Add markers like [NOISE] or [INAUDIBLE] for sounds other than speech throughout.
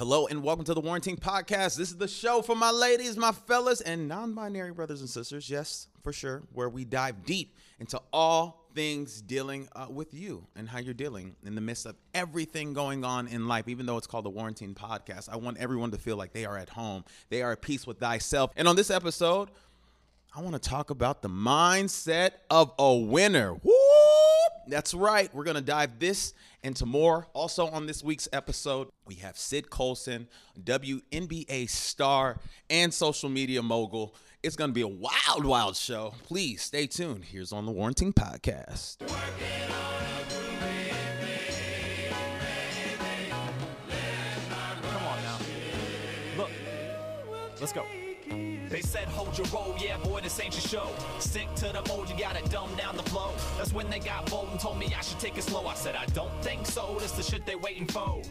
Hello and welcome to the Warrentine Podcast. This is the show for my ladies, my fellas, and non binary brothers and sisters. Yes, for sure, where we dive deep into all things dealing uh, with you and how you're dealing in the midst of everything going on in life. Even though it's called the Warrentine Podcast, I want everyone to feel like they are at home, they are at peace with thyself. And on this episode, I want to talk about the mindset of a winner. Woo! That's right. We're going to dive this into more. Also, on this week's episode, we have Sid Colson, WNBA star and social media mogul. It's going to be a wild, wild show. Please stay tuned. Here's on the Warrentine Podcast. Come on now. Look. Let's go. They said hold your roll, yeah boy, this ain't your show. Stick to the mold, you gotta dumb down the flow. That's when they got bold and told me I should take it slow. I said I don't think so, this the shit they waiting for.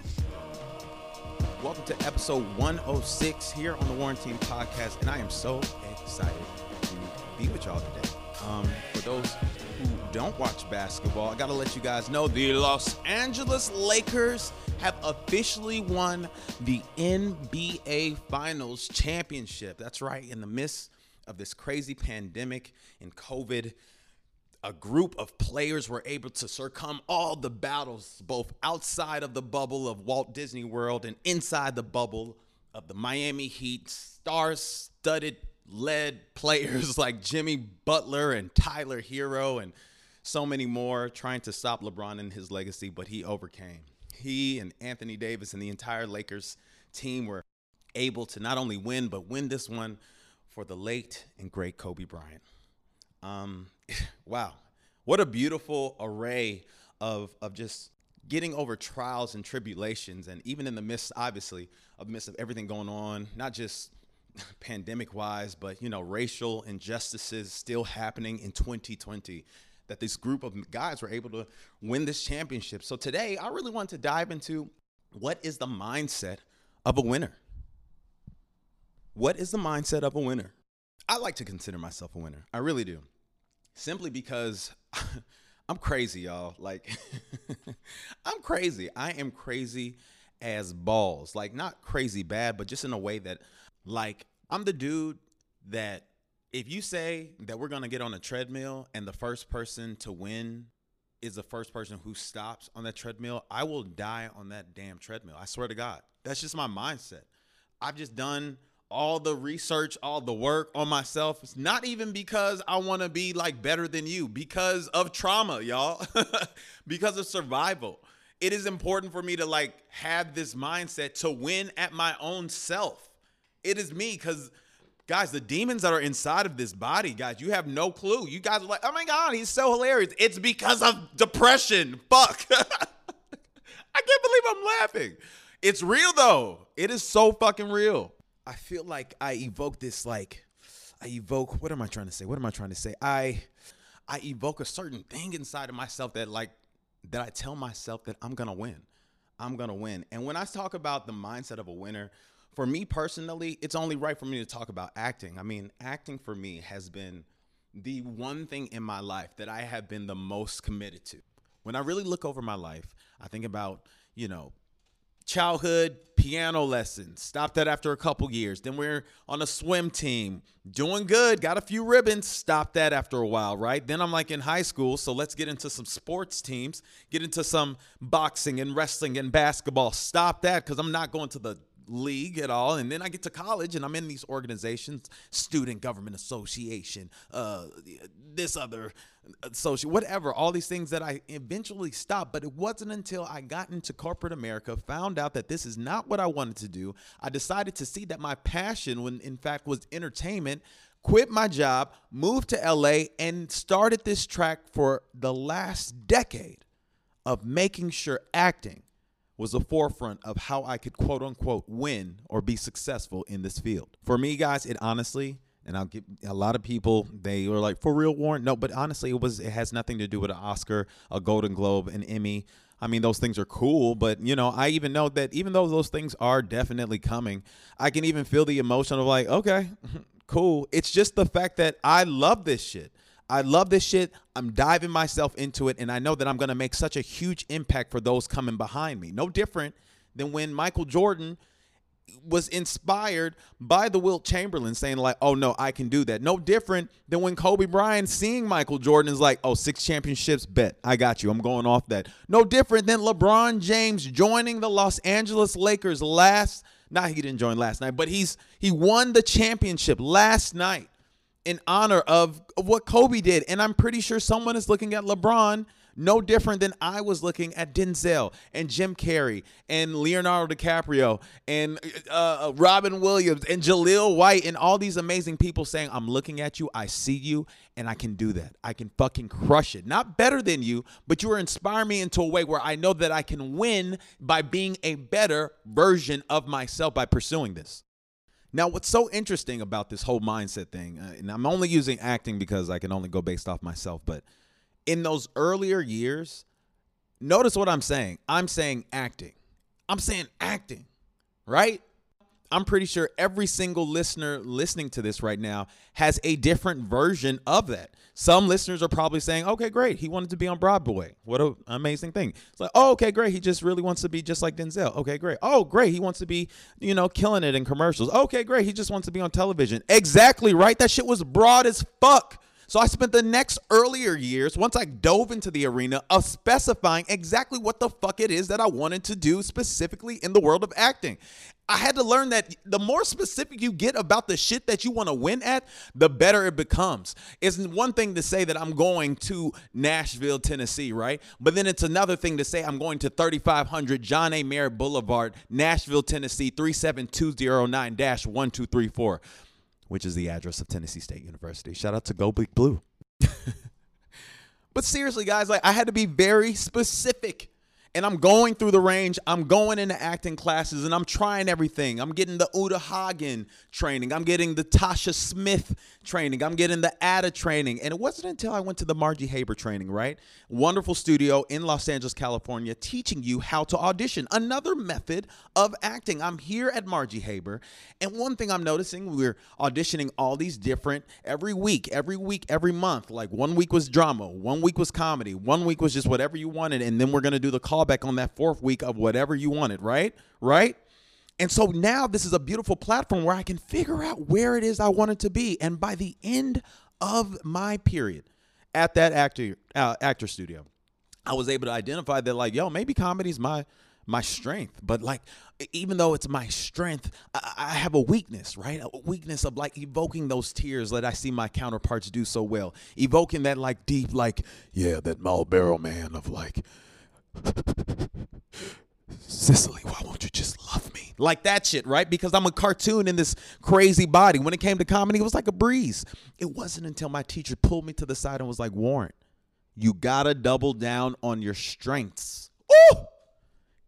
Welcome to episode 106 here on the Warrentine Podcast, and I am so excited to be with y'all today. Um, for those don't watch basketball, I gotta let you guys know the Los Angeles Lakers have officially won the NBA Finals championship. That's right, in the midst of this crazy pandemic and COVID a group of players were able to succumb all the battles, both outside of the bubble of Walt Disney World and inside the bubble of the Miami Heat. Star studded led players [LAUGHS] like Jimmy Butler and Tyler Herro and so many more trying to stop LeBron and his legacy, but he overcame. He and Anthony Davis and the entire Lakers team were able to not only win, but win this one for the late and great Kobe Bryant. Um, [LAUGHS] wow, what a beautiful array of of just getting over trials and tribulations, and even in the midst, obviously, of the midst of everything going on, not just [LAUGHS] pandemic wise, but you know, racial injustices still happening in 2020. That this group of guys were able to win this championship. So today, I really want to dive into what is the mindset of a winner. What is the mindset of a winner? I like to consider myself a winner. I really do. Simply because [LAUGHS] I'm crazy, y'all. Like, [LAUGHS] I'm crazy. I am crazy as balls. Like, not crazy bad, but just in a way that, like, I'm the dude that if you say that we're going to get on a treadmill and the first person to win is the first person who stops on that treadmill, I will die on that damn treadmill. I swear to God. That's just my mindset. I've just done all the research, all the work on myself. It's not even because I want to be like better than you, because of trauma, y'all, [LAUGHS] because of survival. It is important for me to like have this mindset to win at my own self. It is me because, guys, the demons that are inside of this body, guys, you have no clue. You guys are like, oh my God, he's so hilarious. It's because of depression. Fuck. [LAUGHS] I can't believe I'm laughing. It's real though. It is so fucking real. I feel like I evoke this like I evoke what am I trying to say? What am I trying to say? I I evoke a certain thing inside of myself that like that I tell myself that I'm to win. I'm to win. And when I talk about the mindset of a winner, for me personally, it's only right for me to talk about acting. I mean, acting for me has been the one thing in my life that I have been the most committed to. When I really look over my life, I think about, you know, childhood piano lessons. Stopped that after a couple years. Then we're on a swim team, doing good, got a few ribbons. Stopped that after a while, right? Then I'm like in high school, so let's get into some sports teams, get into some boxing and wrestling and basketball. Stop that because I'm not going to the league at all. And then I get to college and I'm in these organizations, Student Government Association, uh, this other association, whatever, all these things that I eventually stopped. But it wasn't until I got into corporate America, found out that this is not what I wanted to do. I decided to see that my passion, when in fact was entertainment, quit my job, moved to LA, and started this track for the last decade of making sure acting was the forefront of how I could quote unquote win or be successful in this field. For me, guys, it honestly, and I'll give a lot of people they were like, for real, Warren? No, but honestly, it was it has nothing to do with an Oscar, a Golden Globe, an Emmy. I mean, those things are cool, but you know, I even know that even though those things are definitely coming, I can even feel the emotion of like, okay, [LAUGHS] cool. It's just the fact that I love this shit. I love this shit. I'm diving myself into it, and I know that I'm going to make such a huge impact for those coming behind me. No different than when Michael Jordan was inspired by the Wilt Chamberlain saying like, "Oh no, I can do that." No different than when Kobe Bryant seeing Michael Jordan is like, "Oh, six championships, bet I got you. I'm going off that." No different than LeBron James joining the Los Angeles Lakers last. Not he didn't join last night, but he's he won the championship last night in honor of, of what Kobe did, and I'm pretty sure someone is looking at LeBron no different than I was looking at Denzel and Jim Carrey and Leonardo DiCaprio and uh, uh, Robin Williams and Jaleel White and all these amazing people saying, I'm looking at you, I see you, and I can do that. I can fucking crush it. Not better than you, but you are inspiring me into a way where I know that I can win by being a better version of myself by pursuing this. Now, what's so interesting about this whole mindset thing, uh, and I'm only using acting because I can only go based off myself, but in those earlier years, notice what I'm saying. I'm saying acting. I'm saying acting, right? I'm pretty sure every single listener listening to this right now has a different version of that. Some listeners are probably saying, okay, great. He wanted to be on Broadway. What an amazing thing. It's like, oh, okay, great. He just really wants to be just like Denzel. Okay, great. Oh, great. He wants to be, you know, killing it in commercials. Okay, great. He just wants to be on television. Exactly right. That shit was broad as fuck. So I spent the next earlier years, once I dove into the arena, of specifying exactly what the fuck it is that I wanted to do specifically in the world of acting. I had to learn that the more specific you get about the shit that you want to win at, the better it becomes. It's one thing to say that I'm going to Nashville, Tennessee, right? But then it's another thing to say I'm going to 3500 John A. Merritt Boulevard, Nashville, Tennessee, 37209 1234 which is the address of Tennessee State University. Shout out to Go Blue. [LAUGHS] but seriously, guys, like I had to be very specific and I'm going through the range. I'm going into acting classes and I'm trying everything. I'm getting the Uta Hagen training. I'm getting the Tasha Smith training. I'm getting the Ada training. And it wasn't until I went to the Margie Haber training, right? Wonderful studio in Los Angeles, California, teaching you how to audition. Another method of acting. I'm here at Margie Haber. And one thing I'm noticing, we're auditioning all these different every week, every week, every month. Like one week was drama, one week was comedy, one week was just whatever you wanted. And then we're going to do the call callback on that fourth week of whatever you wanted, right? Right? And so now this is a beautiful platform where I can figure out where it is I want it to be. And by the end of my period at that actor uh, actor studio, I was able to identify that like, yo, maybe comedy's my my strength. But like, even though it's my strength, I, I, have a weakness, right? A weakness of like evoking those tears that I see my counterparts do so well, evoking that like deep, like, yeah, that Marlboro man of like Cicely, why won't you just love me? Like that shit, right? Because I'm a cartoon in this crazy body. When it came to comedy, it was like a breeze. It wasn't until my teacher pulled me to the side and was like, Warren, you gotta double down on your strengths. Ooh!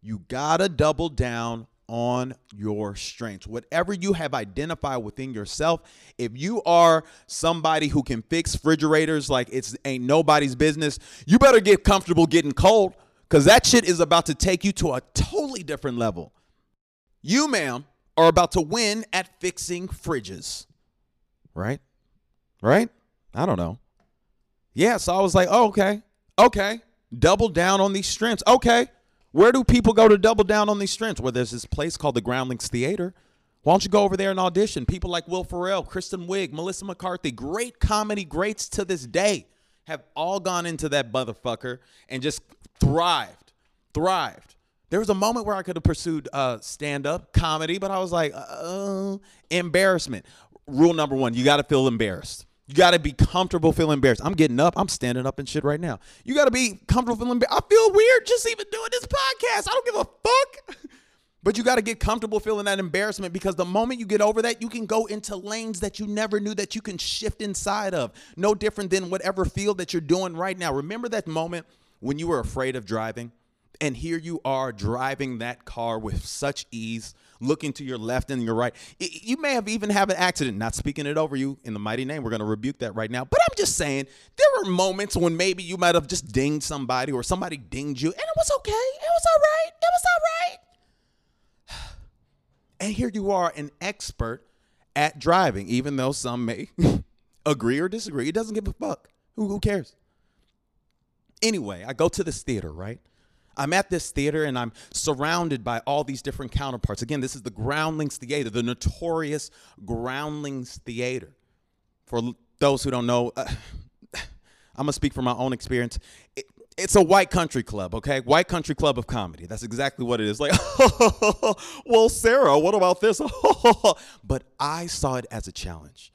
You gotta double down on your strengths. Whatever you have identified within yourself, if you are somebody who can fix refrigerators like it's ain't nobody's business, you better get comfortable getting cold because that shit is about to take you to a totally different level. You, ma'am, are about to win at fixing fridges. Right? Right? I don't know. Yeah, so I was like, oh, okay, okay. Double down on these strengths. Okay. Where do people go to double down on these strengths? Well, there's this place called the Groundlings Theater. Why don't you go over there and audition? People like Will Ferrell, Kristen Wiig, Melissa McCarthy, great comedy greats to this day have all gone into that motherfucker and just thrived, thrived. There was a moment where I could have pursued uh, stand up comedy, but I was like, uh, embarrassment. Rule number one: you got to feel embarrassed. You got to be comfortable feeling embarrassed. I'm getting up. I'm standing up and shit right now. You got to be comfortable feeling embarrassed. I feel weird just even doing this podcast. I don't give a fuck. [LAUGHS] But you got to get comfortable feeling that embarrassment because the moment you get over that, you can go into lanes that you never knew that you can shift inside of. No different than whatever field that you're doing right now. Remember that moment when you were afraid of driving? And here you are driving that car with such ease, looking to your left and your right. You may have even have an accident. Not speaking it over you in the mighty name. We're going to rebuke that right now. But I'm just saying there were moments when maybe you might have just dinged somebody or somebody dinged you, and it was okay. It was all right. It was all right. [SIGHS] And here you are, an expert at driving, even though some may [LAUGHS] agree or disagree. It doesn't give a fuck. Who, who cares? Anyway, I go to this theater, right? I'm at this theater and I'm surrounded by all these different counterparts. Again, this is the Groundlings Theater, the notorious Groundlings Theater. For those who don't know, uh, [SIGHS] I'm gonna speak from my own experience. It, it's a white country club, okay? White country club of comedy. That's exactly what it is. Like, [LAUGHS] well, Sarah, what about this? [LAUGHS] but I saw it as a challenge.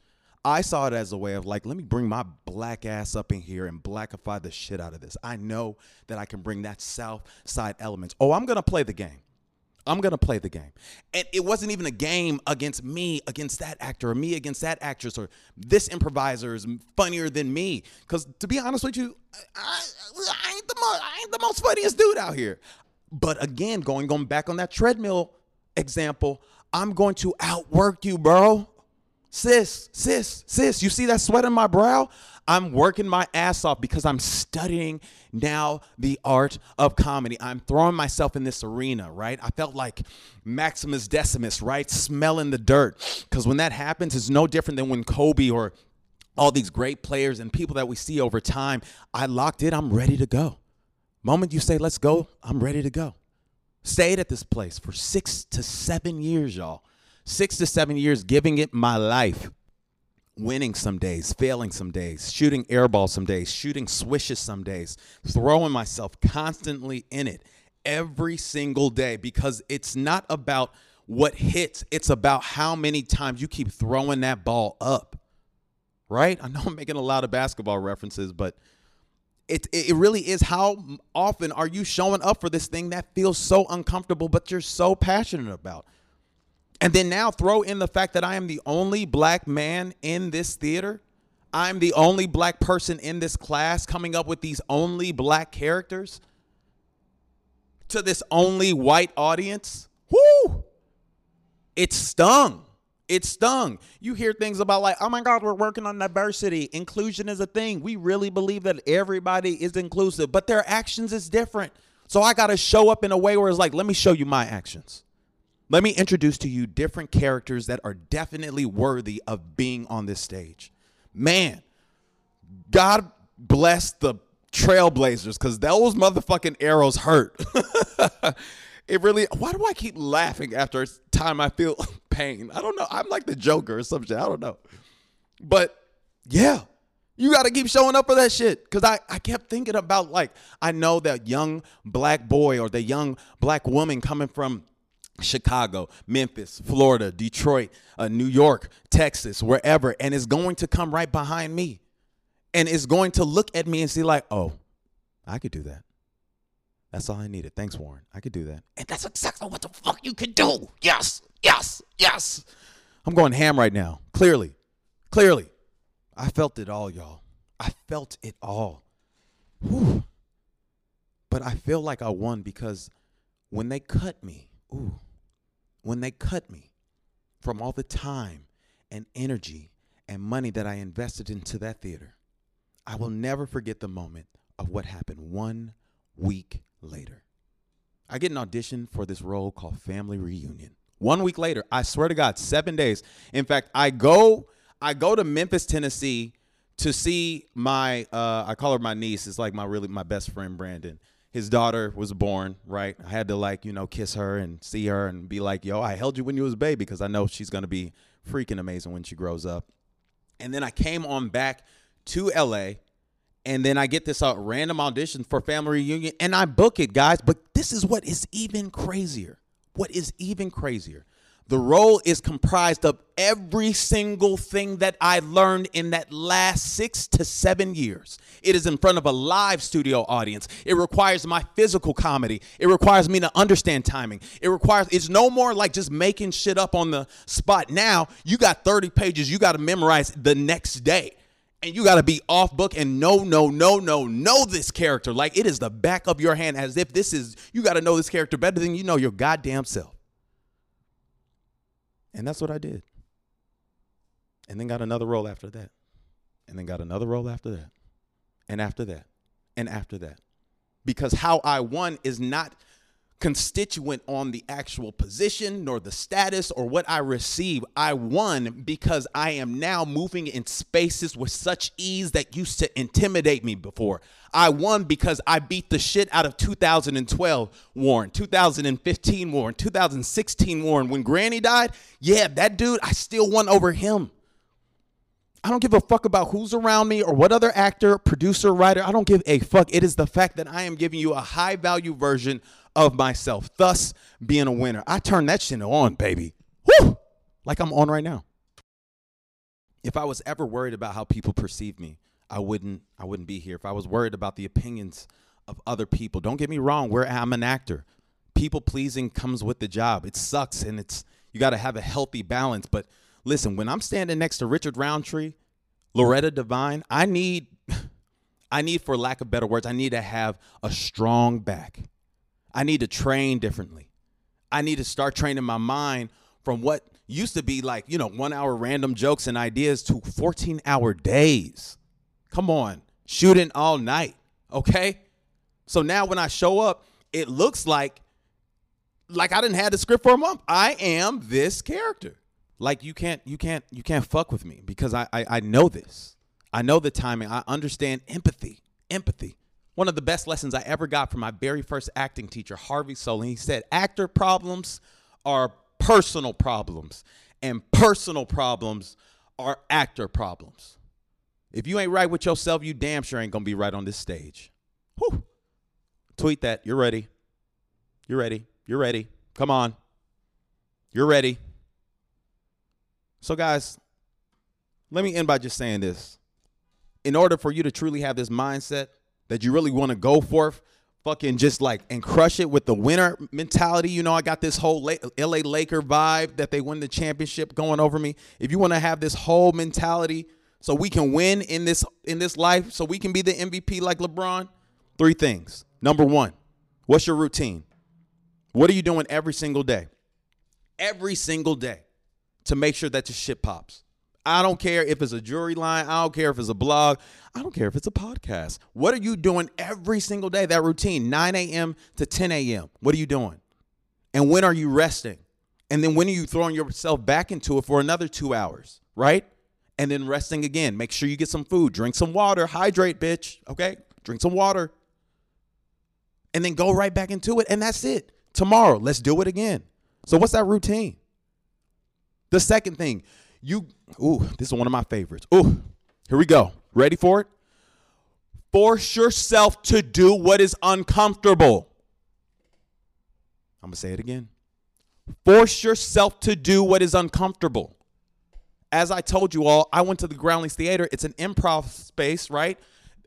I saw it as a way of like, let me bring my black ass up in here and blackify the shit out of this. I know that I can bring that South Side element. Oh, I'm gonna play the game. I'm gonna play the game. And it wasn't even a game against me against that actor or me against that actress or this improviser is funnier than me. Cause to be honest with you, I, I ain't the most I ain't the most funniest dude out here. But again, going going back on that treadmill example, I'm going to outwork you, bro. Sis, sis, sis, you see that sweat on my brow? I'm working my ass off because I'm studying now the art of comedy. I'm throwing myself in this arena, right? I felt like Maximus Decimus, right? Smelling the dirt. Because when that happens, it's no different than when Kobe or all these great players and people that we see over time, I locked in, I'm ready to go. Moment you say, let's go, I'm ready to go. Stayed at this place for six to seven years, y'all. Six to seven years, giving it my life winning some days, failing some days, shooting airball some days, shooting swishes some days, throwing myself constantly in it every single day because it's not about what hits, it's about how many times you keep throwing that ball up. Right? I know I'm making a lot of basketball references, but it, it really is how often are you showing up for this thing that feels so uncomfortable, but you're so passionate about? And then now throw in the fact that I am the only black man in this theater. I'm the only black person in this class coming up with these only black characters to this only white audience. Whoo! It stung. It stung. You hear things about like, oh my God, we're working on diversity. Inclusion is a thing. We really believe that everybody is inclusive, but their actions is different. So I got to show up in a way where it's like, let me show you my actions. Let me introduce to you different characters that are definitely worthy of being on this stage. Man, God bless the Trailblazers because those motherfucking arrows hurt. [LAUGHS] it really, why do I keep laughing after a time I feel [LAUGHS] pain? I don't know. I'm like the Joker or something. I don't know. But yeah, you got to keep showing up for that shit. Because I, I kept thinking about, like, I know that young black boy or the young black woman coming from Chicago, Memphis, Florida, Detroit, uh, New York, Texas, wherever, and is going to come right behind me and is going to look at me and see, like, oh, I could do that. That's all I needed. Thanks, Warren. I could do that. And that's exactly what the fuck you could do. Yes, yes, yes. I'm going ham right now. Clearly, clearly. I felt it all, y'all. I felt it all. Whew. But I feel like I won because when they cut me, ooh, when they cut me from all the time and energy and money that I invested into that theater, I will never forget the moment of what happened one week later. I get an audition for this role called Family Reunion. One week later, I swear to God, seven days. In fact, I go, I go to Memphis, Tennessee to see my uh, I call her my niece. It's like my really my best friend Brandon his daughter was born, right? I had to like, you know, kiss her and see her and be like, yo, I held you when you was a baby because I know she's gonna be freaking amazing when she grows up. And then I came on back to LA and then I get this uh, random audition for family reunion and I book it, guys. But this is what is even crazier. What is even crazier the role is comprised of every single thing that I learned in that last six to seven years. It is in front of a live studio audience. It requires my physical comedy. It requires me to understand timing. It requires, it's no more like just making shit up on the spot. Now you got 30 pages you got to memorize the next day. And you got to be off book and no, no, no, no, know this character. Like it is the back of your hand as if this is, you got to know this character better than you know your goddamn self. And that's what I did. And then got another role after that. And then got another role after that. And after that. And after that. Because how I won is not constituent on the actual position nor the status or what I receive. I won because I am now moving in spaces with such ease that used to intimidate me before. I won because I beat the shit out of 2012 Warren, 2015 Warren, 2016 Warren. When Granny died, yeah, that dude, I still won over him. I don't give a fuck about who's around me or what other actor, producer, writer. I don't give a fuck. It is the fact that I am giving you a high value version of myself, thus being a winner. I turn that shit on, baby. Woo! Like I'm on right now. If I was ever worried about how people perceive me, I wouldn't I wouldn't be here. If I was worried about the opinions of other people, don't get me wrong, where I'm an actor. People pleasing comes with the job. It sucks and it's you got to have a healthy balance, but listen, when I'm standing next to Richard Roundtree, Loretta Devine, I need [LAUGHS] I need for lack of better words, I need to have a strong back. I need to train differently. I need to start training my mind from what used to be like, you know, one hour random jokes and ideas to 14 hour days. Come on, shooting all night. Okay. So now when I show up, it looks like like I didn't have the script for a month. I am this character. Like you can't you can't you can't fuck with me because I I, I know this. I know the timing. I understand empathy. Empathy. One of the best lessons I ever got from my very first acting teacher, Harvey Solin. He said, actor problems are personal problems, and personal problems are actor problems. If you ain't right with yourself, you damn sure ain't gonna be right on this stage. Whew. Tweet that. You're ready. You're ready. You're ready. Come on. You're ready. So, guys, let me end by just saying this. In order for you to truly have this mindset that you really want to go forth, fucking just like and crush it with the winner mentality. You know, I got this whole LA Laker vibe that they win the championship going over me. If you want to have this whole mentality so we can win in this in this life, so we can be the MVP like LeBron, three things. Number 1, what's your routine? What are you doing every single day? Every single day to make sure that your shit pops. I don't care if it's a jury line. I don't care if it's a blog. I don't care if it's a podcast. What are you doing every single day? That routine, 9 a.m. to 10 a.m. What are you doing? And when are you resting? And then when are you throwing yourself back into it for another two hours, right? And then resting again. Make sure you get some food, drink some water, hydrate, bitch. Okay? Drink some water. And then go right back into it. And that's it. Tomorrow, let's do it again. So, what's that routine? The second thing, you, ooh, this is one of my favorites. Ooh, here we go. Ready for it? Force yourself to do what is uncomfortable. I'm going to say it again. Force yourself to do what is uncomfortable. As I told you all, I went to the Groundlings Theater. It's an improv space, right?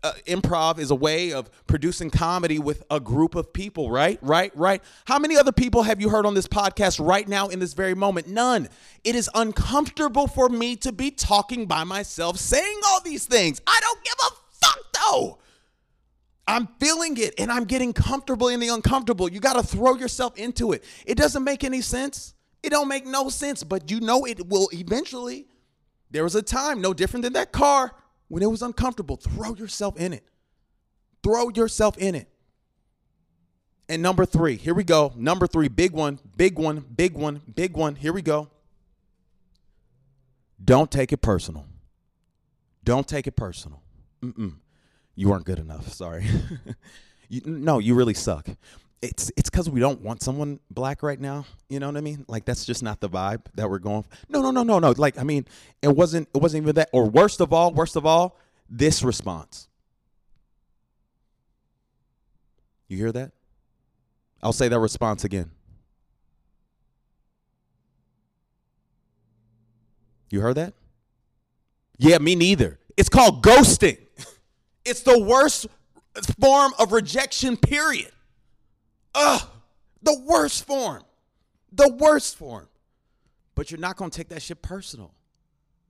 Uh, improv is a way of producing comedy with a group of people, right? Right, right. How many other people have you heard on this podcast right now in this very moment? None. It is uncomfortable for me to be talking by myself, saying all these things. I don't give a fuck though. I'm feeling it and I'm getting comfortable in the uncomfortable. You got to throw yourself into it. It doesn't make any sense. It don't make no sense, but you know it will eventually. There was a time no different than that car when it was uncomfortable, throw yourself in it. Throw yourself in it. And number three, here we go. Number three, big one, big one, big one, big one. Here we go. Don't take it personal. Don't take it personal. Mm-mm. You weren't good enough. Sorry. [LAUGHS] you, no, you really suck it's it's because we don't want someone black right now. You know what I mean? Like that's just not the vibe that we're going. For. No, no, no, no, no. Like I mean, it wasn't it wasn't even that. Or worst of all, worst of all, this response. You hear that? I'll say that response again. You heard that? Yeah, me neither. It's called ghosting. [LAUGHS] It's the worst form of rejection, period. Ugh, the worst form. The worst form. But you're not going to take that shit personal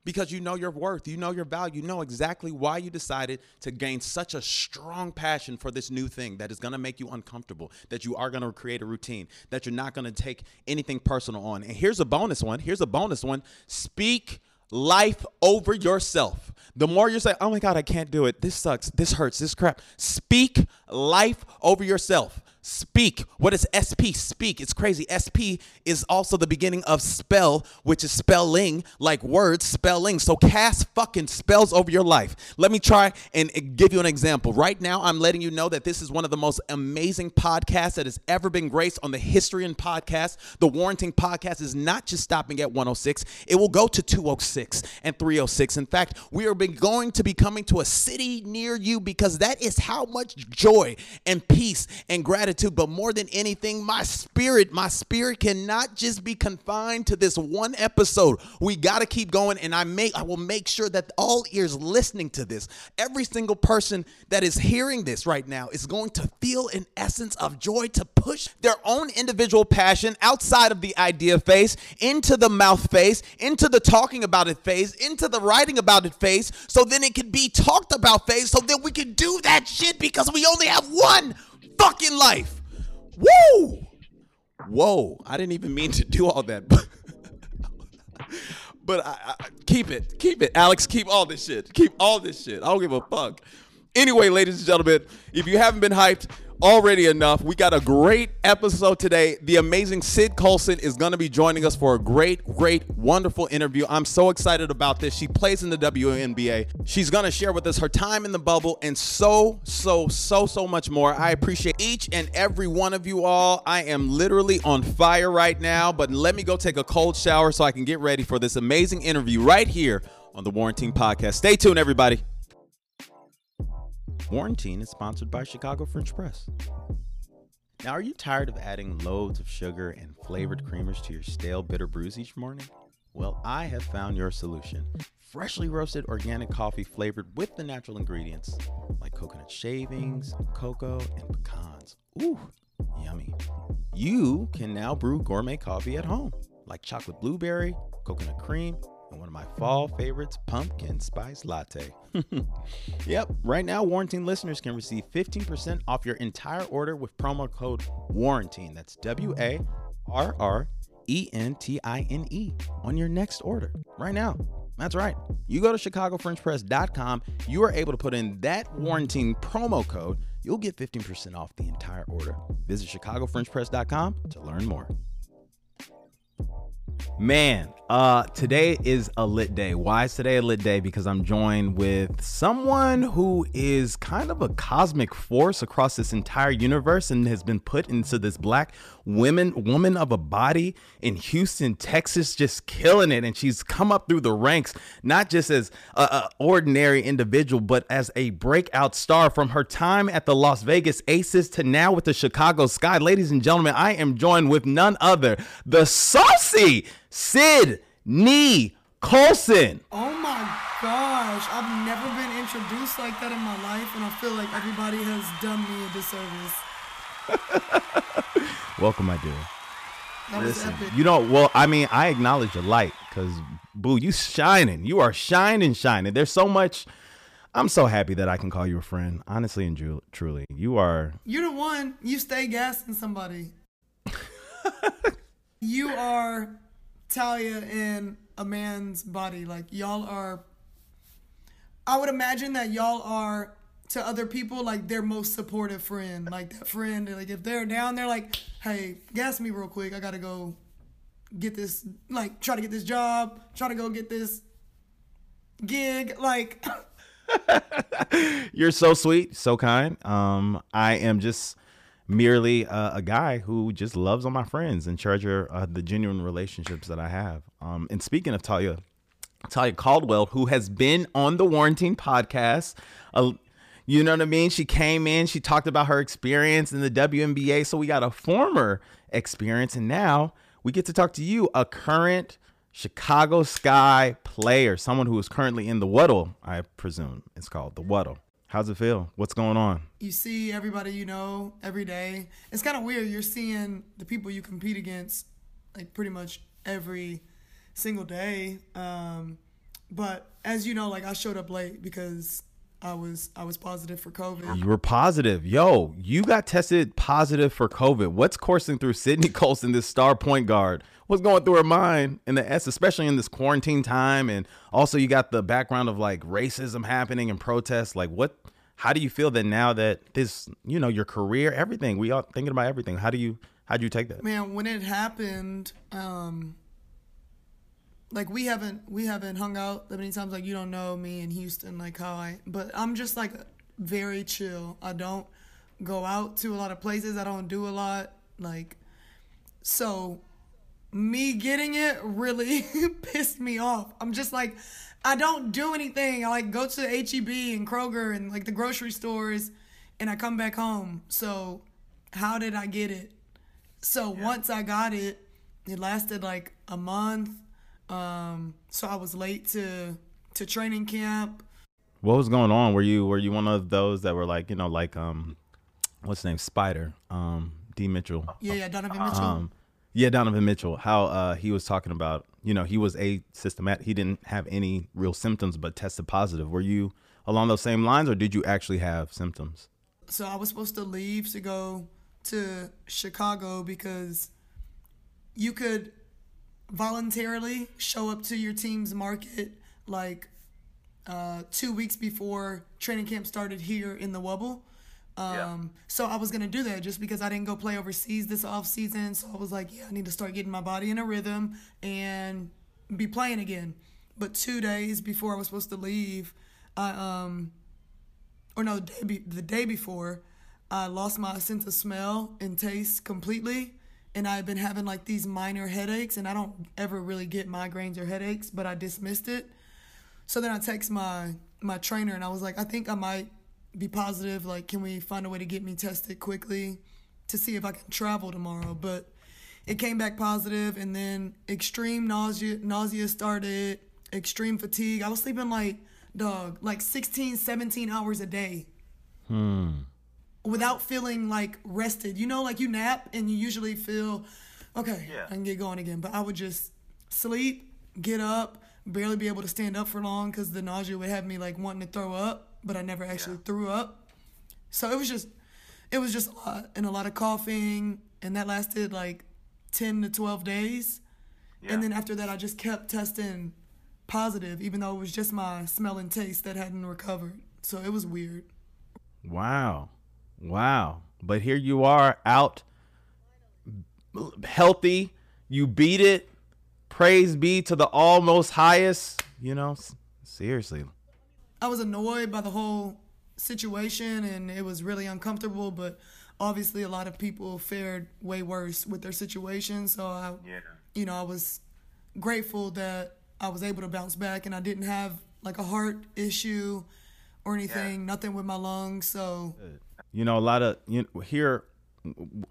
because you know your worth, you know your value, you know exactly why you decided to gain such a strong passion for this new thing that is going to make you uncomfortable, that you are going to create a routine, that you're not going to take anything personal on. And here's a bonus one. Here's a bonus one. Speak life over yourself. The more you say, oh my God, I can't do it. This sucks. This hurts. This crap. Speak life over yourself. Speak. What is SP? Speak. It's crazy. SP is also the beginning of spell, which is spelling, like words, spelling. So cast fucking spells over your life. Let me try and give you an example. Right now, I'm letting you know that this is one of the most amazing podcasts that has ever been graced on the History and Podcast. The Warrentine Podcast is not just stopping at 106, it will go to 206 and 306. In fact, we are going to be coming to a city near you because that is how much joy and peace and gratitude gratitude, but more than anything, my spirit, my spirit cannot just be confined to this one episode. We got to keep going, and I make I will make sure that all ears listening to this, every single person that is hearing this right now is going to feel an essence of joy to push their own individual passion outside of the idea phase into the mouth phase, into the talking about it phase, into the writing about it phase, so then it can be talked about phase, so then we can do that shit because we only have one fucking life. Woo! Whoa, I didn't even mean to do all that. [LAUGHS] but I, I, keep it, keep it, Alex. Keep all this shit. Keep all this shit. I don't give a fuck. Anyway, ladies and gentlemen, if you haven't been hyped, already enough. We got a great episode today. The amazing Sid Colson is going to be joining us for a great, great, wonderful interview. I'm so excited about this. She plays in the WNBA. She's going to share with us her time in the bubble and so, so, so, so much more. I appreciate each and every one of you all. I am literally on fire right now, but let me go take a cold shower so I can get ready for this amazing interview right here on the Warrentine Podcast. Stay tuned, everybody. Warrentine is sponsored by Chicago French Press. Now, are you tired of adding loads of sugar and flavored creamers to your stale, bitter brews each morning? Well, I have found your solution. Freshly roasted organic coffee flavored with the natural ingredients like coconut shavings, cocoa, and pecans. Ooh, yummy. You can now brew gourmet coffee at home, like chocolate blueberry, coconut cream, and one of my fall favorites, pumpkin spice latte. [LAUGHS] yep, right now, Warrentine listeners can receive 15% off your entire order with promo code Warrentine. That's W A R R E N T I N E on your next order right now. That's right. You go to ChicagoFrenchPress.com, you are able to put in that Warrentine promo code. You'll get 15% off the entire order. Visit ChicagoFrenchPress.com to learn more. Man, uh, today is a lit day. Why is today a lit day? Because I'm joined with someone who is kind of a cosmic force across this entire universe and has been put into this black women woman of a body in Houston, Texas, just killing it. And she's come up through the ranks, not just as a, ordinary individual, but as a breakout star from her time at the Las Vegas Aces to now with the Chicago Sky. Ladies and gentlemen, I am joined with none other, the saucy Sid Nee Colson. Oh my gosh, I've never been introduced like that in my life, and I feel like everybody has done me a disservice. [LAUGHS] Welcome, my dear. That Listen, you know, well, I mean, I acknowledge your light because, boo, you shining. You are shining, shining. There's so much. I'm so happy that I can call you a friend. Honestly and truly, you are. You're the one. You stay gassing somebody. [LAUGHS] you are Talia in a man's body. Like y'all are I would imagine that y'all are to other people like their most supportive friend. Like that friend, like if they're down, they're like, hey, gas me real quick. I gotta go get this like try to get this job, try to go get this gig. Like [LAUGHS] You're so sweet, so kind. Um, I am just merely uh, a guy who just loves all my friends and treasure uh, the genuine relationships that I have. Um, and speaking of Talia, Talia Caldwell, who has been on the Warrentine podcast, uh, you know what I mean? She came in, she talked about her experience in the WNBA. So we got a former experience, and now we get to talk to you, a current Chicago Sky player, someone who is currently in the Wubble, I presume it's called the Wubble. How's it feel? What's going on? You see everybody you know every day. It's kind of weird. You're seeing the people you compete against like pretty much every single day. Um, but as you know, like I showed up late because I was I was positive for COVID. You were positive. Yo, you got tested positive for COVID. What's coursing through Sydney [LAUGHS] Colson, this star point guard? What's going through her mind in the S, especially in this quarantine time? And also you got the background of like racism happening and protests. Like what how do you feel that now that this, you know, your career, everything, we all thinking about everything. How do you how do you take that? Man, when it happened, um, like we haven't we haven't hung out that many times. Like you don't know me in Houston, like how I. But I'm just like very chill. I don't go out to a lot of places. I don't do a lot. Like, so me getting it really [LAUGHS] pissed me off. I'm just like, I don't do anything. I like go to HEB and Kroger and like the grocery stores, and I come back home. So, how did I get it? So once I got it, it lasted like a month. Um, so I was late to to training camp. What was going on? Were you were you one of those that were like, you know, like um what's his name? Spida, um, D Mitchell. Yeah, yeah, Donovan Mitchell. Um yeah, Donovan Mitchell. How uh he was talking about, you know, he was a systematic he didn't have any real symptoms but tested positive. Were you along those same lines or did you actually have symptoms? so I was supposed to leave to go to Chicago because you could voluntarily show up to your team's market like uh, two weeks before training camp started here in the Wubble. Um, So I was gonna do that just because I didn't go play overseas this off season. So I was like, yeah, I need to start getting my body in a rhythm and be playing again. But two days before I was supposed to leave, I um or no, the day, be- the day before, I lost my sense of smell and taste completely. And I've been having like these minor headaches, and I don't ever really get migraines or headaches, but I dismissed it. So then I text my my trainer, and I was like, I think I might be positive. Like, can we find a way to get me tested quickly to see if I can travel tomorrow? But it came back positive, and then extreme nausea nausea started, extreme fatigue. I was sleeping like dog, like 16, 17 hours a day hmm. Without feeling like rested. You know, like you nap and you usually feel, okay, Yeah. I can get going again. But I would just sleep, get up, barely be able to stand up for long because the nausea would have me like wanting to throw up, but I never actually Yeah. threw up. So it was just, it was just a lot and a lot of coughing, and that lasted like ten to twelve days. Yeah. And then after that, I just kept testing positive, even though it was just my smell and taste that hadn't recovered. So it was weird. Wow. Wow. But here you are out healthy. You beat it. Praise be to the almost highest. You know, seriously. I was annoyed by the whole situation and it was really uncomfortable, but obviously a lot of people fared way worse with their situation. So I, Yeah. you know, I was grateful that I was able to bounce back and I didn't have like a heart issue or anything, nothing with my lungs. So You know, a lot of you know, here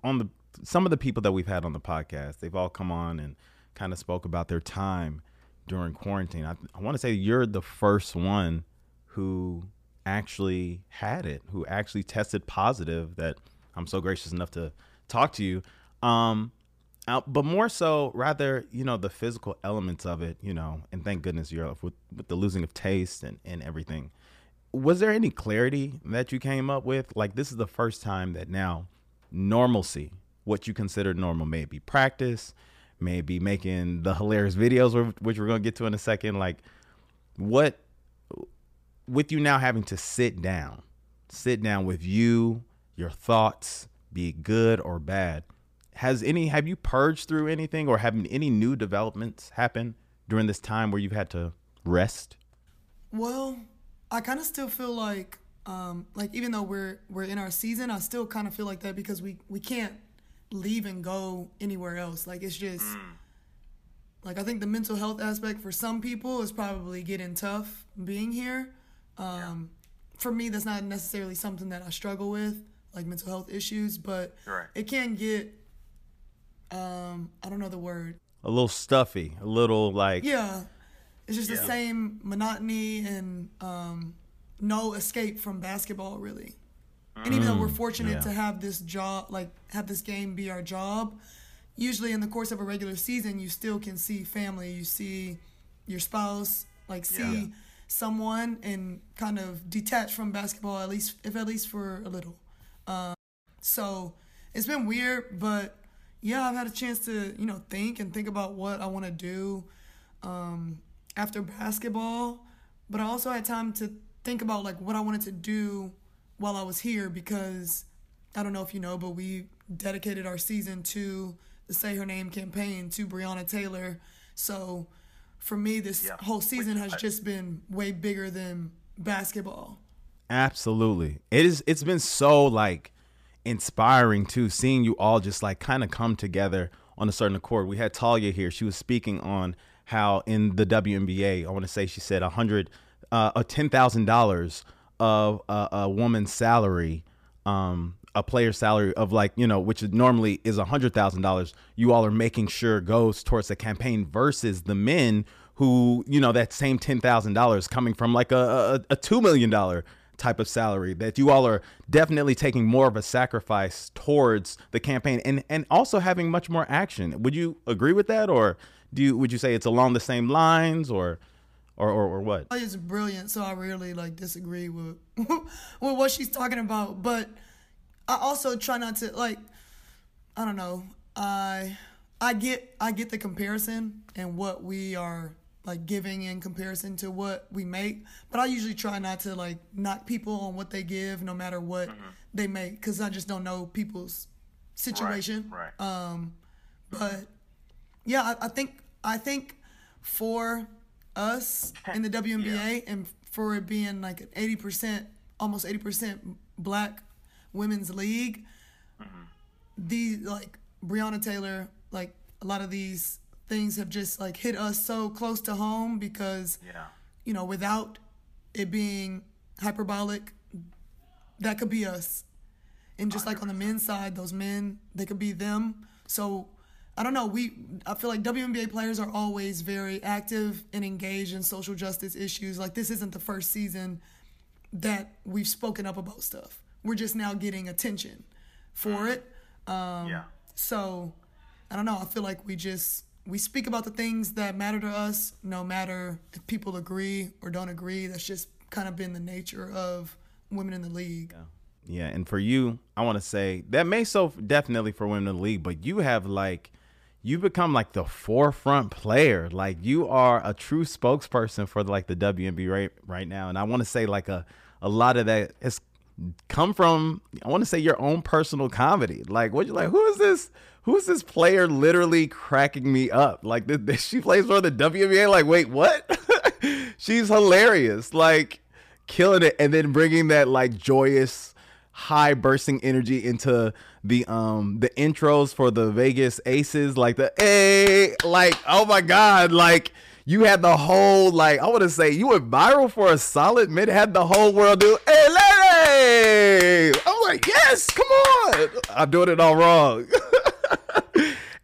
on the some of the people that we've had on the podcast, they've all come on and kind of spoke about their time during quarantine. I, I want to say you're the first one who actually had it, who actually tested positive. That I'm so gracious enough to talk to you. Um, uh, but more so, rather, you know, the physical elements of it, you know, and thank goodness you're with, with the losing of taste and, and everything was there any clarity that you came up with? Like, this is the first time that now normalcy, what you consider normal, maybe practice, maybe making the hilarious videos, which we're going to get to in a second. Like, what, with you now having to sit down, sit down with you, your thoughts, be good or bad. Has any, have you purged through anything or have any new developments happen during this time where you've had to rest? Well, I kind of still feel like, um, like even though we're we're in our season, I still kind of feel like that because we we can't leave and go anywhere else. Like it's just, like I think the mental health aspect for some people is probably getting tough being here. Um, For me, that's not necessarily something that I struggle with, like mental health issues, but Right. it can get, um, I don't know the word, A little stuffy, a little like, yeah, it's just the same monotony and um, no escape from basketball, really. And even though we're fortunate yeah. to have this job, like have this game be our job, usually in the course of a regular season, you still can see family, you see your spouse, like see Yeah. someone and kind of detach from basketball at least, if at least for a little. Um, so it's been weird, but yeah, I've had a chance to you know think and think about what I want to do um, after basketball, but I also had time to think about like what I wanted to do while I was here because I don't know if you know, but we dedicated our season to the Say Her Name campaign to Breonna Taylor. So for me, this Yeah. whole season has just been way bigger than basketball. Absolutely. It is it's been so like inspiring too, seeing you all just like kind of come together on a certain accord. We had Talia here. She was speaking on how in the WNBA, I want to say she said a hundred uh a ten thousand dollars of a, a woman's salary, um, a player's salary of like, you know, which normally is a hundred thousand dollars, you all are making sure goes towards the campaign versus the men who, you know, that same ten thousand dollars coming from like a, a, a two million dollar type of salary that you all are definitely taking more of a sacrifice towards the campaign and and also having much more action would you agree with that or do you would you say it's along the same lines or or or, or what It's brilliant, so I really like disagree with [LAUGHS] with what she's talking about. But I also try not to like I don't know. I I get I get the comparison and what we are like giving in comparison to what we make, but I usually try not to like knock people on what they give, no matter what they make, because I just don't know people's situation. Right. right. Um, but yeah, I, I think I think for us [LAUGHS] in the WNBA and for it being like an eighty percent, almost eighty percent black women's league, the like Breonna Taylor, like a lot of these things have just like hit us so close to home because Yeah. you know without it being hyperbolic, that could be us. And just like on the men's side, those men, they could be them. So I don't know. We I feel like WNBA players are always very active and engaged in social justice issues. Like this isn't the first season that we've spoken up about stuff. We're just now getting attention for it. Um, Yeah. So I don't know. I feel like we just we speak about the things that matter to us, no matter if people agree or don't agree. That's just kind of been the nature of women in the league. Yeah, and for you, I want to say that may so definitely for women in the league, but you have like you become like the forefront player. Like you are a true spokesperson for like the WNBA right right now, and I want to say like a a lot of that has come from I want to say your own personal comedy. Like what you like? Who is this? Who is this player? Literally cracking me up. Like th- th- she plays for the WNBA. Like wait, what? [LAUGHS] She's hilarious. Like killing it, and then bringing that like joyous high bursting energy into the um the intros for the Vegas Aces like the hey like oh my god like you had the whole like I want to say you went viral for a solid minute had the whole world do hey I'm like yes come on! I'm doing it all wrong. [LAUGHS]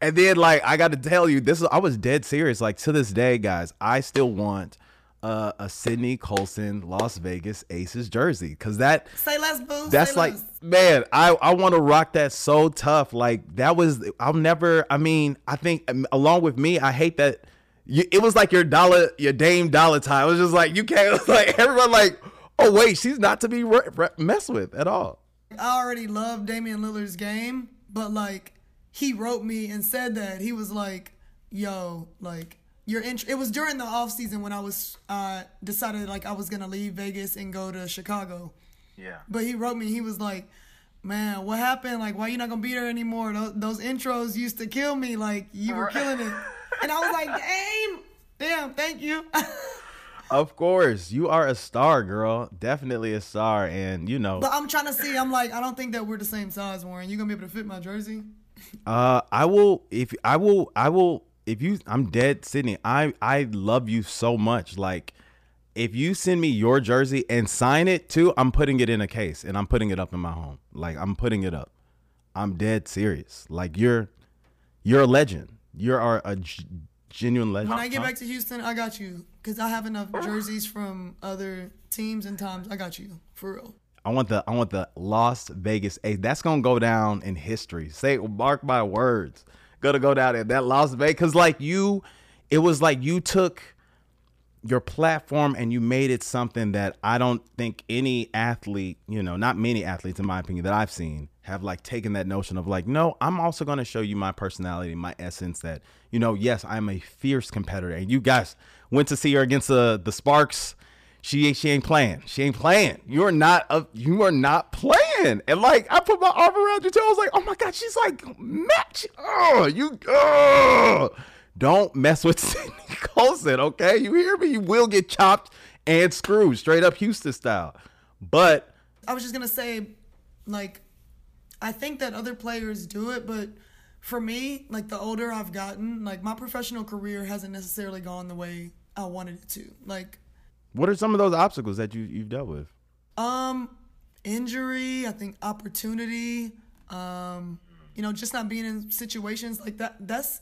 And then like I got to tell you this is I was dead serious. Like to this day guys I still want uh, a Sydney Colson Las Vegas Aces jersey. Because that Say less, boo. that's like less. man i i want to rock that so tough. Like that was i'll never i mean i think um, along with me i hate that you, it was like your dollar your dame dollar time. It was just like you can't [LAUGHS] like everyone like oh wait she's not to be re- re- messed with at all I already love Damian Lillard's game, but like he wrote me and said that he was like, "Yo, like your int- It was during the off season when I was uh decided like I was gonna leave Vegas and go to Chicago. Yeah. But he wrote me. He was like, "Man, what happened? Like, why you not gonna be there anymore? Those, those intros used to kill me. Like, you were killing it." [LAUGHS] And I was like, "Damn, damn, thank you." [LAUGHS] of course you are a star girl definitely a star and you know but I'm trying to see. I'm like, I don't think that we're the same size, Warren. You gonna be able to fit my jersey? Uh, I will if I will I will if you I'm dead Sydney. I I love you so much. Like if you send me your jersey and sign it too, I'm putting it in a case and I'm putting it up in my home. Like I'm putting it up. I'm dead serious. Like you're you're a legend. You're a, a genuine legend. When I get back to Houston, I got you. Cause I have enough jerseys from other teams and times. I got you for real. I want the I want the Las Vegas Ace. That's gonna go down in history. Say mark my words. Gonna go down in that Las Vegas because like you, it was like you took your platform and you made it something that I don't think any athlete, you know, not many athletes in my opinion that I've seen have like taken that notion of like, no, I'm also going to show you my personality, my essence that, you know, yes, I'm a fierce competitor. And you guys went to see her against the the Sparks. she she ain't playing. She ain't playing. You're not a, you are not playing. And like I put my arm around your toe. I was like, oh my god, she's like match. Oh, you oh. Don't mess with [LAUGHS] Sydney Colson, okay? You hear me? You will get chopped and screwed, straight up Houston style. But I was just gonna say, like, I think that other players do it, but for me, like the older I've gotten, like my professional career hasn't necessarily gone the way I wanted it to. Like, what are some of those obstacles that you you've dealt with? Um, injury, I think opportunity, um, you know, just not being in situations like that. That's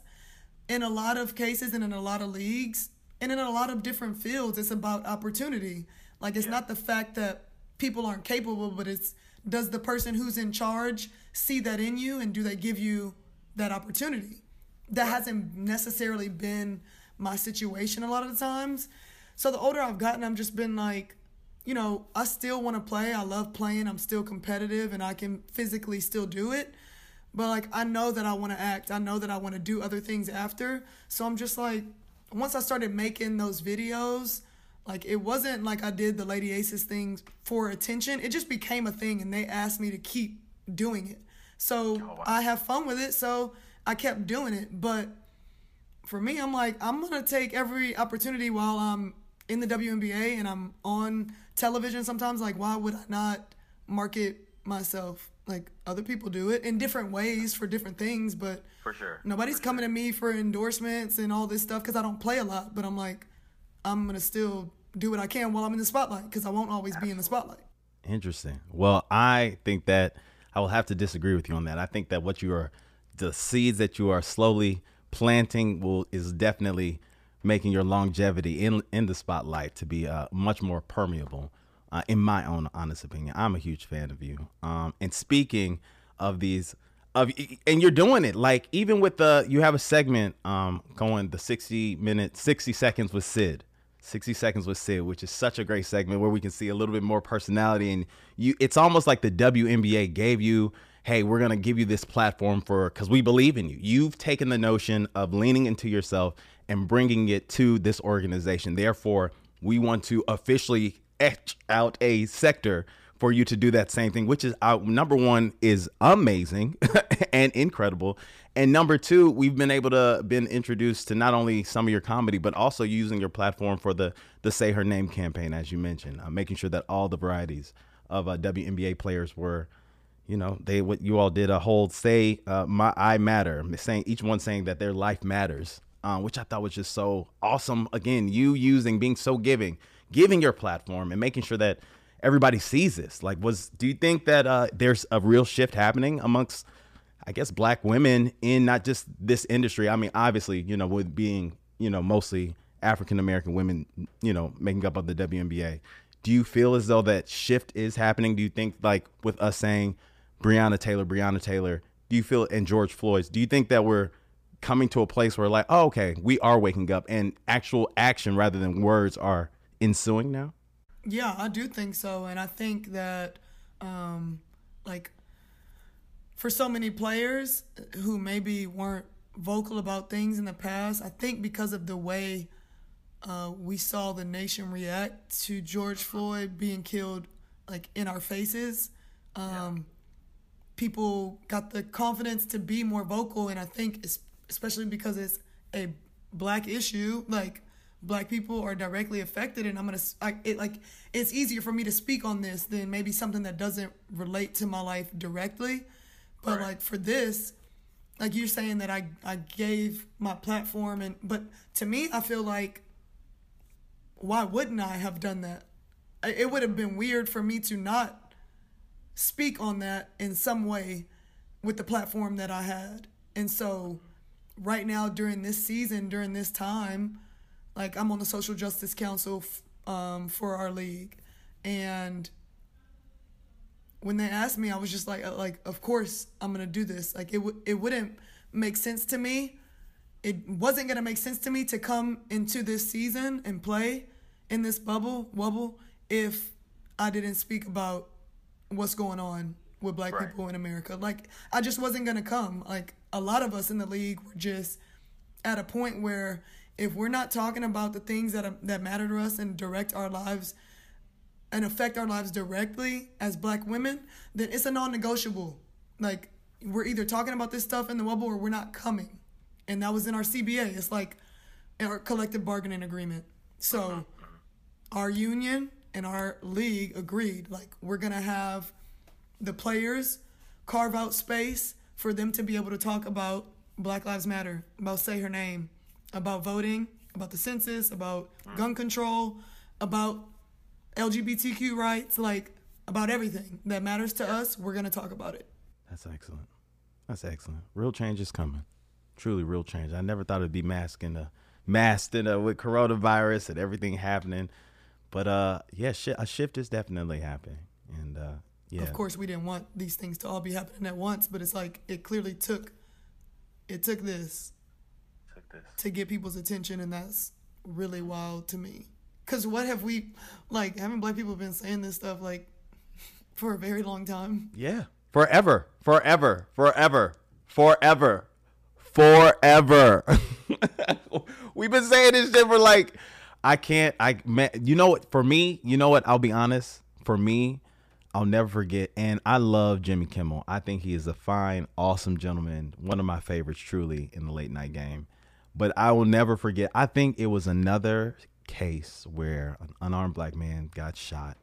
in a lot of cases and in a lot of leagues and in a lot of different fields, it's about opportunity. Like it's yeah. not the fact that people aren't capable, but it's does the person who's in charge see that in you and do they give you that opportunity? That hasn't necessarily been my situation a lot of the times. So the older I've gotten, I've just been like, you know, I still want to play. I love playing. I'm still competitive and I can physically still do it. But like I know that I want to act. I know that I want to do other things after. So I'm just like once I started making those videos, like it wasn't like I did the Lady Aces things for attention. It just became a thing and they asked me to keep doing it. So oh, wow. I have fun with it. So I kept doing it. But for me, I'm like, I'm going to take every opportunity while I'm in the WNBA and I'm on television sometimes. Like, why would I not market myself? Like, other people do it in different ways for different things. But for sure. Nobody's for coming sure. to me for endorsements and all this stuff because I don't play a lot. But I'm like, I'm going to still do what I can while I'm in the spotlight because I won't always Absolutely. be in the spotlight. Interesting. Well, I think that I will have to disagree with you on that. I think that what you are, the seeds that you are slowly planting, will is definitely making your longevity in in the spotlight to be uh, much more permeable. Uh, in my own honest opinion, I'm a huge fan of you. Um, and speaking of these, of and you're doing it like even with the you have a segment um, going the 60 minutes, 60 seconds with Sid 60 seconds with Sid, which is such a great segment where we can see a little bit more personality and you it's almost like the WNBA gave you, hey, we're going to give you this platform for cuz we believe in you. You've taken the notion of leaning into yourself and bringing it to this organization. Therefore, we want to officially etch out a sector for you to do that same thing, which is uh, number one is amazing [LAUGHS] and incredible, and number two, we've been able to been introduced to not only some of your comedy, but also using your platform for the the Say Her Name campaign, as you mentioned, uh, making sure that all the varieties of uh, WNBA players were, you know, they what you all did a whole say uh, my I matter, saying each one saying that their life matters, uh, which I thought was just so awesome. Again, you using being so giving, giving your platform and making sure that everybody sees this? Like, was do you think that uh, there's a real shift happening amongst, I guess, black women in not just this industry? I mean, obviously, you know, with being you know mostly African American women, you know, making up of the WNBA. Do you feel as though that shift is happening? Do you think like with us saying Breonna Taylor, Breonna Taylor? Do you feel and George Floyd's? Do you think that we're coming to a place where like, oh, okay, we are waking up and actual action rather than words are ensuing now? Yeah, I do think so, and I think that, um, like, for so many players who maybe weren't vocal about things in the past, I think because of the way uh, we saw the nation react to George Floyd being killed, like in our faces, um, yeah. people got the confidence to be more vocal, and I think especially because it's a black issue, like black people are directly affected and i'm gonna I, it like it's easier for me to speak on this than maybe something that doesn't relate to my life directly. But right. like for this like you're saying that i i gave my platform and but to me i feel like why wouldn't i have done that? It would have been weird for me to not speak on that in some way with the platform that i had. And so right now during this season during this time like I'm on the social justice council um, for our league, and when they asked me, I was just like, uh, like of course I'm gonna do this. Like it w- it wouldn't make sense to me. It wasn't gonna make sense to me to come into this season and play in this bubble Wubble if I didn't speak about what's going on with black right. people in America. Like I just wasn't gonna come. Like a lot of us in the league were just at a point where if we're not talking about the things that um, that matter to us and direct our lives and affect our lives directly as black women, then it's a non-negotiable. Like we're either talking about this stuff in the bubble or we're not coming. And that was in our CBA. It's like our collective bargaining agreement. So uh-huh. our union and our league agreed like we're going to have the players carve out space for them to be able to talk about Black Lives Matter, about say her name, about voting, about the census, about gun control, about LGBTQ rights, like about everything that matters to us, we're going to talk about it. That's excellent. That's excellent. Real change is coming. Truly, real change. I never thought it'd be masked in a masked in a, with coronavirus and everything happening, but uh, yeah, shi a shift is definitely happening, and uh, yeah, Of course, we didn't want these things to all be happening at once, but it's like it clearly took it took this to get people's attention, and that's really wild to me. Cause what have we like? Haven't black people been saying this stuff like [LAUGHS] for a very long time? Yeah. Forever. Forever. Forever. Forever. Forever. [LAUGHS] We've been saying this shit for like I can't I man, you know what for me, you know what? I'll be honest. For me, I'll never forget and I love Jimmy Kimmel. I think he is a fine, awesome gentleman, one of my favorites truly in the late night game. But I will never forget. I think it was another case where an unarmed black man got shot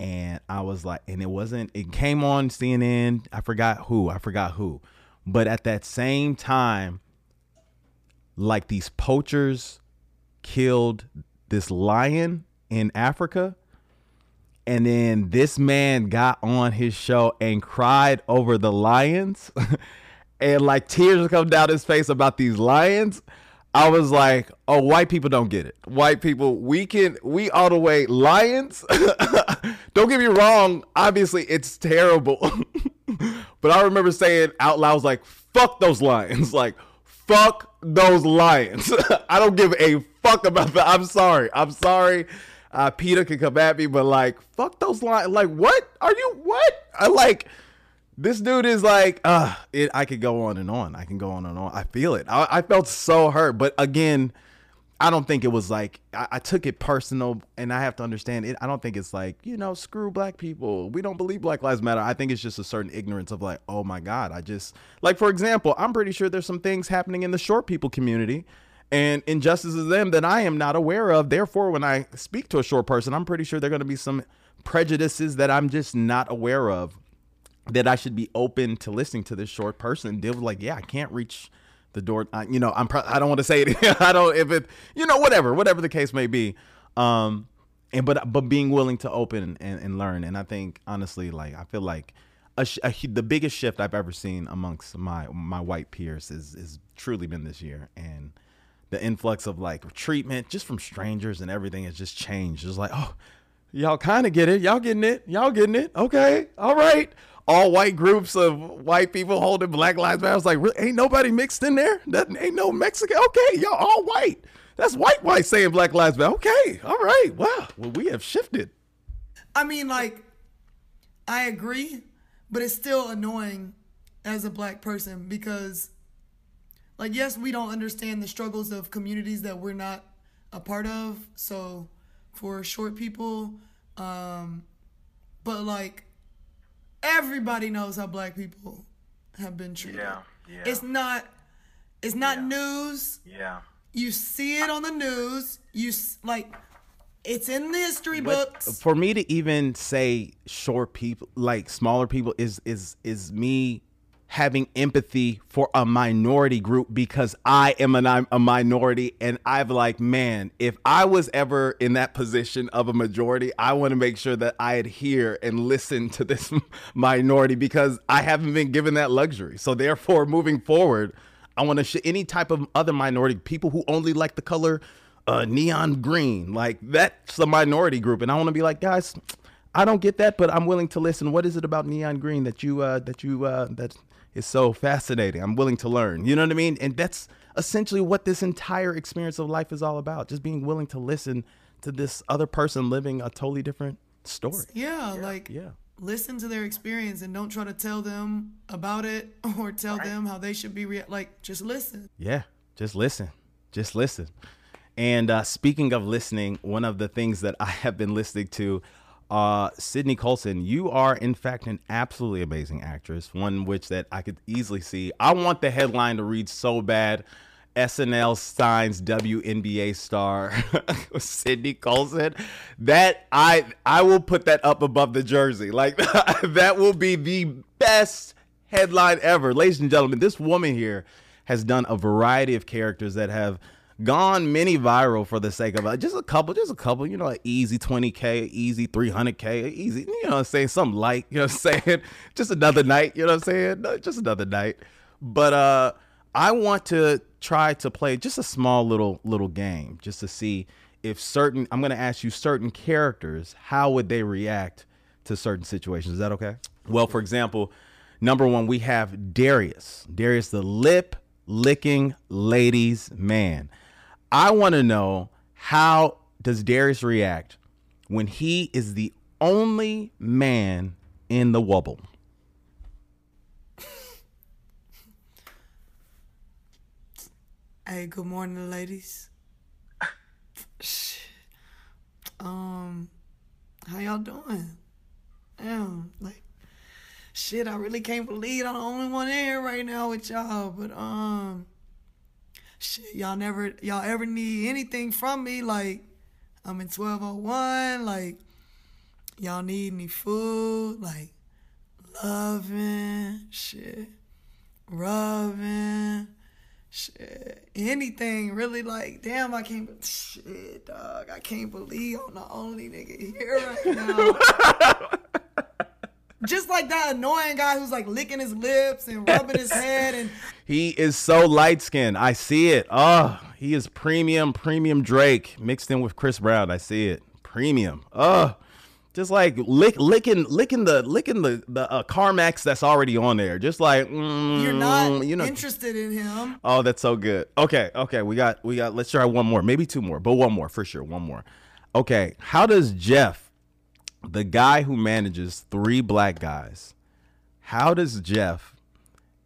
and I was like, and it wasn't, it came on CNN. I forgot who, I forgot who. But at that same time, like these poachers killed this lion in Africa. And then this man got on his show and cried over the lions. [LAUGHS] and like tears come down his face about these lions. I was like, oh, white people don't get it. White people, we can, we all the way lions. [LAUGHS] don't get me wrong. Obviously, it's terrible. [LAUGHS] but I remember saying out loud, I was like, fuck those lions. [LAUGHS] Like, fuck those lions. I don't give a fuck about that. I'm sorry. I'm sorry. Uh, Peter can come at me, but like, fuck those lions. Like, what are you? What? I like this dude is like, uh, it, I could go on and on. I can go on and on. I feel it. I, I felt so hurt. But again, I don't think it was like, I, I, took it personal and I have to understand it. I don't think it's like, you know, screw black people. We don't believe Black Lives Matter. I think it's just a certain ignorance of like, oh my God, I just, like, for example, I'm pretty sure there's some things happening in the short people community and injustices of them that I am not aware of. Therefore, when I speak to a short person, I'm pretty sure there are going to be some prejudices that I'm just not aware of that I should be open to listening to this short person. They were like, yeah, I can't reach the door. I, you know, I'm. Pro- I don't want to say it. [LAUGHS] I don't. If it, you know, whatever, whatever the case may be. Um, and but but being willing to open and, and learn. And I think honestly, like I feel like a, a, the biggest shift I've ever seen amongst my my white peers is is truly been this year. And the influx of like treatment just from strangers and everything has just changed. It's like, oh, y'all kind of get it. Y'all getting it. Y'all getting it. Okay. All right all white groups of white people holding Black Lives Matter. I was like, really? ain't nobody mixed in there? That ain't no Mexican. Okay, y'all all white. That's white white saying Black Lives Matter. Okay, all right. Wow. Well, we have shifted. I mean, like, I agree, but it's still annoying as a black person because, like, yes, we don't understand the struggles of communities that we're not a part of. So, for short people, um, but like everybody knows how black people have been treated. Yeah, yeah. It's not it's not Yeah. news. Yeah. You see it on the news. You s- like it's in the history But books. for me to even say short people, like smaller people, is is is me having empathy for a minority group because I am an, a minority and I've like, man, if I was ever in that position of a majority, I want to make sure that I adhere and listen to this [LAUGHS] minority because I haven't been given that luxury. So therefore, moving forward, I want to sh- any type of other minority people who only like the color uh, neon green, like that's the minority group, and I want to be like, guys, I don't get that, but I'm willing to listen. What is it about neon green that you uh, that you uh, that is so fascinating? I'm willing to learn. You know what I mean? And that's essentially what this entire experience of life is all about. Just being willing to listen to this other person living a totally different story. yeah, like Yeah. listen to their experience and don't try to tell them about it [LAUGHS] or tell them how they should be rea- like just listen. Yeah, just listen. Just listen. And uh, speaking of listening, one of the things that I have been listening to Uh, Sydney Colson, you are in fact an absolutely amazing actress. One which that I could easily see. I want the headline to read so bad. SNL signs WNBA star [LAUGHS] Sydney Colson. That I I will put that up above the jersey. Like [LAUGHS] that will be the best headline ever. Ladies and gentlemen, this woman here has done a variety of characters that have gone many viral for the sake of just a couple, just a couple, you know, easy 20K, easy 300K, easy, you know what I'm saying? Something light, you know what I'm [LAUGHS] saying? Just another night, you know what I'm saying? No, just another night. But uh I want to try to play just a small little little game just to see if certain I'm going to ask you certain characters how would they react to certain situations. Is that okay? Well, for example, number 1 we have Darius. Darius the lip licking ladies man. I want to know how does Darius react when he is the only man in the Wubble? Hey, good morning, ladies. Um, how y'all doing? Damn, like, shit, I really can't believe I'm the only one in here right now with y'all. But um, shit, y'all never, y'all ever need anything from me? Like, I'm in 1201. Like, y'all need any food? Like, loving, shit, rubbing shit, anything really like, damn, I can't, shit, dog, I can't believe I'm the only nigga here right now. [LAUGHS] Just like that annoying guy who's like licking his lips and rubbing his head and [LAUGHS] he is so light skinned. I see it. Oh, he is premium, premium Drake mixed in with Chris Brown. I see it. Premium. Oh, just like lick, licking, licking the, licking the the uh, Carmex that's already on there. Just like mm, you're not you know, interested in him. Oh, that's so good. Okay, okay, we got, we got. Let's try one more, maybe two more, but one more for sure. One more. Okay, how does Jeff, the guy who manages three black guys, how does Jeff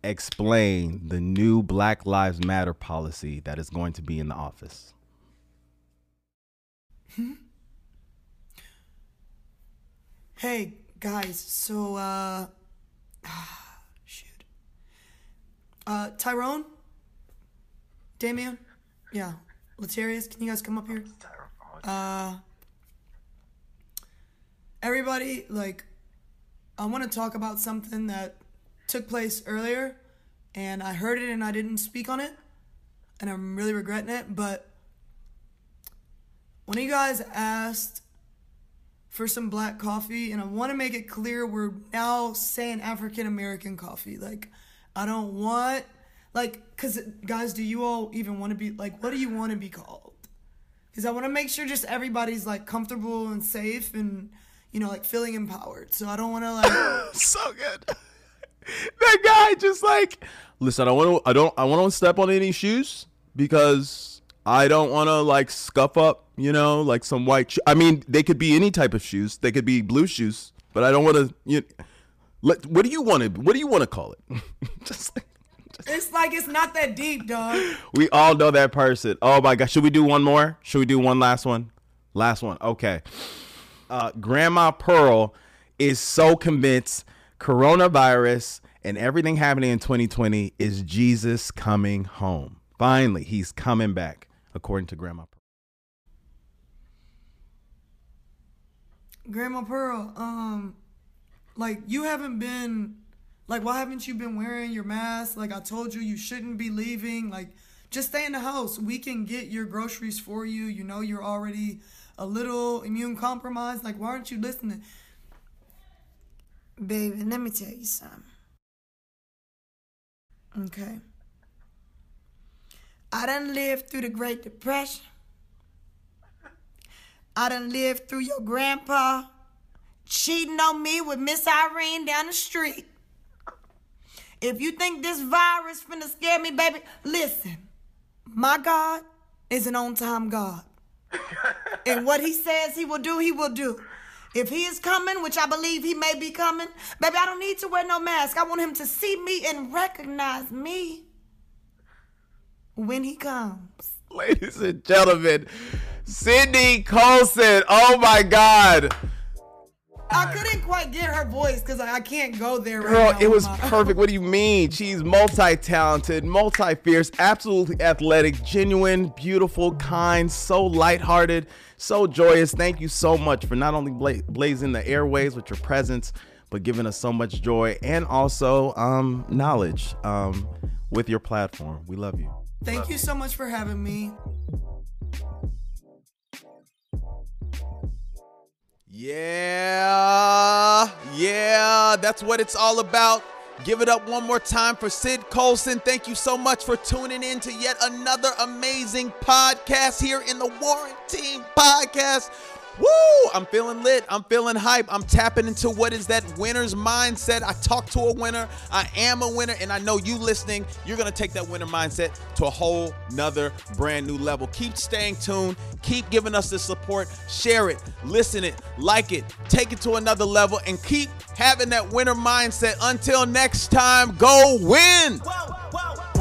explain the new Black Lives Matter policy that is going to be in the office? Hey guys, so uh [SIGHS] shoot. Uh Tyrone? Damien? Yeah. Latarius, can you guys come up here? Uh everybody, like I want to talk about something that took place earlier and I heard it and I didn't speak on it. And I'm really regretting it, but when you guys asked for some black coffee and I want to make it clear we're now saying African American coffee. Like I don't want like cuz guys do you all even want to be like what do you want to be called? Cuz I want to make sure just everybody's like comfortable and safe and you know like feeling empowered. So I don't want to like [LAUGHS] so good. [LAUGHS] that guy just like listen, I want to I don't I want to step on any shoes because I don't want to like scuff up, you know, like some white. Sh- I mean, they could be any type of shoes. They could be blue shoes, but I don't want to. You, let, what do you want to? What do you want to call it? [LAUGHS] just like. It's like it's not that deep, dog. We all know that person. Oh my god, should we do one more? Should we do one last one? Last one. Okay. Uh, Grandma Pearl is so convinced coronavirus and everything happening in 2020 is Jesus coming home. Finally, he's coming back according to Grandma Pearl. Grandma Pearl, um, like you haven't been, like, why haven't you been wearing your mask? Like I told you, you shouldn't be leaving. Like, just stay in the house. We can get your groceries for you. You know, you're already a little immune compromised. Like, why aren't you listening? Baby, let me tell you something. Okay. I done lived through the Great Depression. I done lived through your grandpa cheating on me with Miss Irene down the street. If you think this virus finna scare me, baby, listen. My God is an on-time God. And what he says he will do, he will do. If he is coming, which I believe he may be coming, baby, I don't need to wear no mask. I want him to see me and recognize me when he comes. Ladies and gentlemen, Sydney Colson. Oh my God. I couldn't quite get her voice because I, I can't go there right Girl, now it was [LAUGHS] perfect. What do you mean? She's multi-talented, multi-fierce, absolutely athletic, genuine, beautiful, kind, so lighthearted, so joyous. Thank you so much for not only bla- blazing the airways with your presence, but giving us so much joy and also um, knowledge um, with your platform. We love you. Thank you so much for having me. Yeah, yeah, that's what it's all about. Give it up one more time for Sid Colson. Thank you so much for tuning in to yet another amazing podcast here in the Warren Team Podcast. Woo! I'm feeling lit. I'm feeling hype. I'm tapping into what is that winner's mindset. I talked to a winner. I am a winner. And I know you listening, you're going to take that winner mindset to a whole nother brand new level. Keep staying tuned. Keep giving us the support. Share it, listen it, like it, take it to another level, and keep having that winner mindset. Until next time, go win! Whoa, whoa, win,